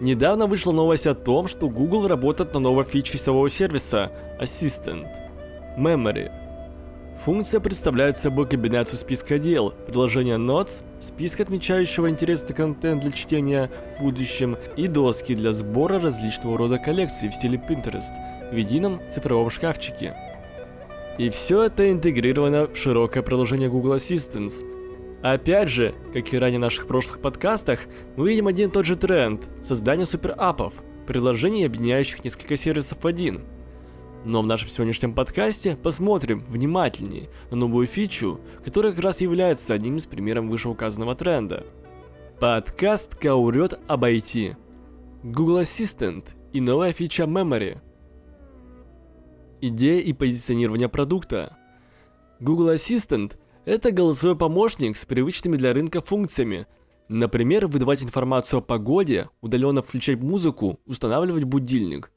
Недавно вышла новость о том, что Google работает на новой фиче сетевого сервиса Assistant Memory. Функция представляет собой комбинацию списка дел, приложения Notes, списка отмечающего интересный контент для чтения в будущем и доски для сбора различного рода коллекций в стиле Pinterest в едином цифровом шкафчике. И все это интегрировано в широкое приложение Google Assistant. Опять же, как и ранее в наших прошлых подкастах, мы видим один и тот же тренд – создание суперапов, приложений, объединяющих несколько сервисов в один. Но в нашем сегодняшнем подкасте посмотрим внимательнее на новую фичу, которая как раз является одним из примеров вышеуказанного тренда. Подкаст «Каурет об IT». Google Assistant и новая фича Memory – Идея и позиционирование продукта. Google Assistant – это голосовой помощник с привычными для рынка функциями. Например, выдавать информацию о погоде, удаленно включать музыку, устанавливать будильник.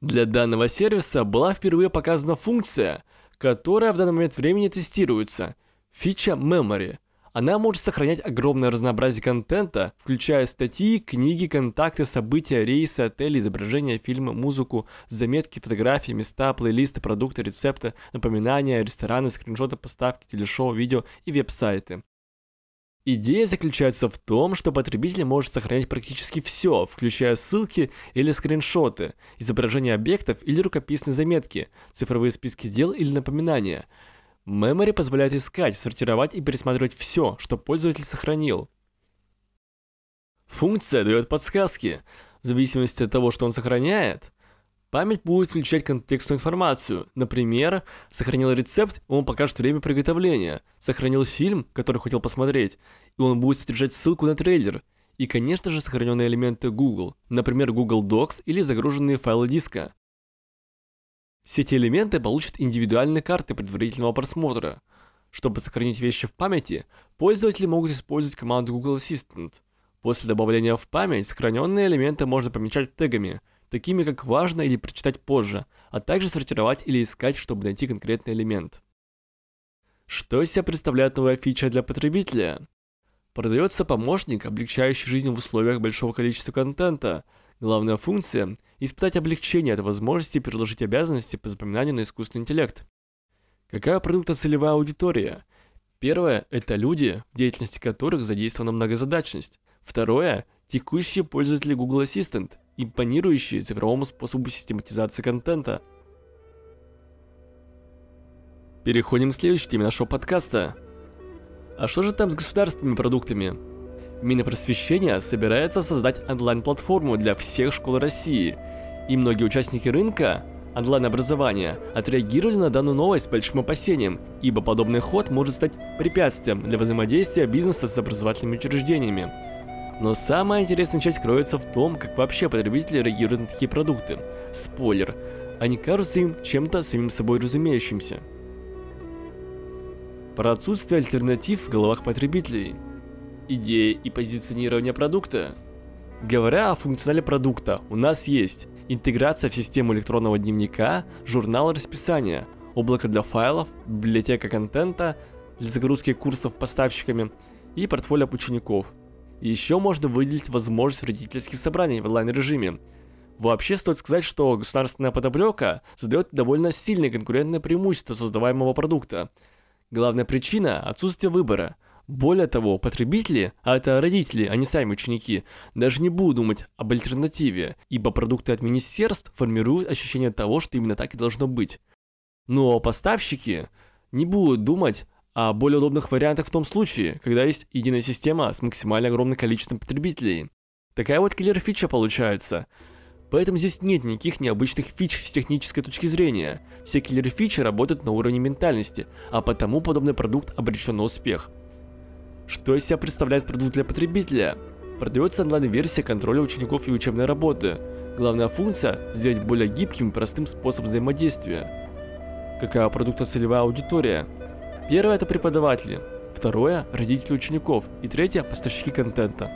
Для данного сервиса была впервые показана функция, которая в данный момент времени тестируется – фича Memory – она может сохранять огромное разнообразие контента, включая статьи, книги, контакты, события, рейсы, отели, изображения, фильмы, музыку, заметки, фотографии, места, плейлисты, продукты, рецепты, напоминания, рестораны, скриншоты, поставки, телешоу, видео и веб-сайты. Идея заключается в том, что потребитель может сохранять практически все, включая ссылки или скриншоты, изображения объектов или рукописные заметки, цифровые списки дел или напоминания – Memory позволяет искать, сортировать и пересматривать все, что пользователь сохранил. Функция дает подсказки. В зависимости от того, что он сохраняет, память будет включать контекстную информацию. Например, сохранил рецепт, он покажет время приготовления. Сохранил фильм, который хотел посмотреть, и он будет содержать ссылку на трейлер. И, конечно же, сохраненные элементы Google, например, Google Docs или загруженные файлы диска. Все эти элементы получат индивидуальные карты предварительного просмотра. Чтобы сохранить вещи в памяти, пользователи могут использовать команду Google Assistant. После добавления в память сохраненные элементы можно помечать тегами, такими как «важно» или «прочитать позже», а также сортировать или искать, чтобы найти конкретный элемент. Что из себя представляет новая фича для потребителя? Продается помощник, облегчающий жизнь в условиях большого количества контента – Главная функция – испытать облегчение от возможности переложить обязанности по запоминанию на искусственный интеллект. Какая продукта целевая аудитория? Первое – это люди, в деятельности которых задействована многозадачность. Второе – текущие пользователи Google Assistant, импонирующие цифровому способу систематизации контента. Переходим к следующей теме нашего подкаста. А что же там с государственными продуктами? Минопросвещение собирается создать онлайн-платформу для всех школ России, и многие участники рынка онлайн-образования отреагировали на данную новость с большим опасением, ибо подобный ход может стать препятствием для взаимодействия бизнеса с образовательными учреждениями. Но самая интересная часть кроется в том, как вообще потребители реагируют на такие продукты. Спойлер, они кажутся им чем-то самим собой разумеющимся. Про отсутствие альтернатив в головах потребителей – идеи и позиционирование продукта. Говоря о функционале продукта, у нас есть интеграция в систему электронного дневника, журнал расписания, облако для файлов, библиотека контента для загрузки курсов поставщиками и портфолио учеников. Еще можно выделить возможность родительских собраний в онлайн-режиме. Вообще стоит сказать, что государственная подоплека создает довольно сильное конкурентное преимущество создаваемого продукта. Главная причина – отсутствие выбора – более того, потребители, а это родители, а не сами ученики, даже не будут думать об альтернативе, ибо продукты от министерств формируют ощущение того, что именно так и должно быть. Но поставщики не будут думать о более удобных вариантах в том случае, когда есть единая система с максимально огромным количеством потребителей. Такая вот киллер-фича получается. Поэтому здесь нет никаких необычных фич с технической точки зрения. Все киллер-фичи работают на уровне ментальности, а потому подобный продукт обречен на успех. Что из себя представляет продукт для потребителя? Продается онлайн-версия контроля учеников и учебной работы. Главная функция – сделать более гибким и простым способ взаимодействия. Какая продукта целевая аудитория? Первое – это преподаватели. Второе – родители учеников. И третье – поставщики контента.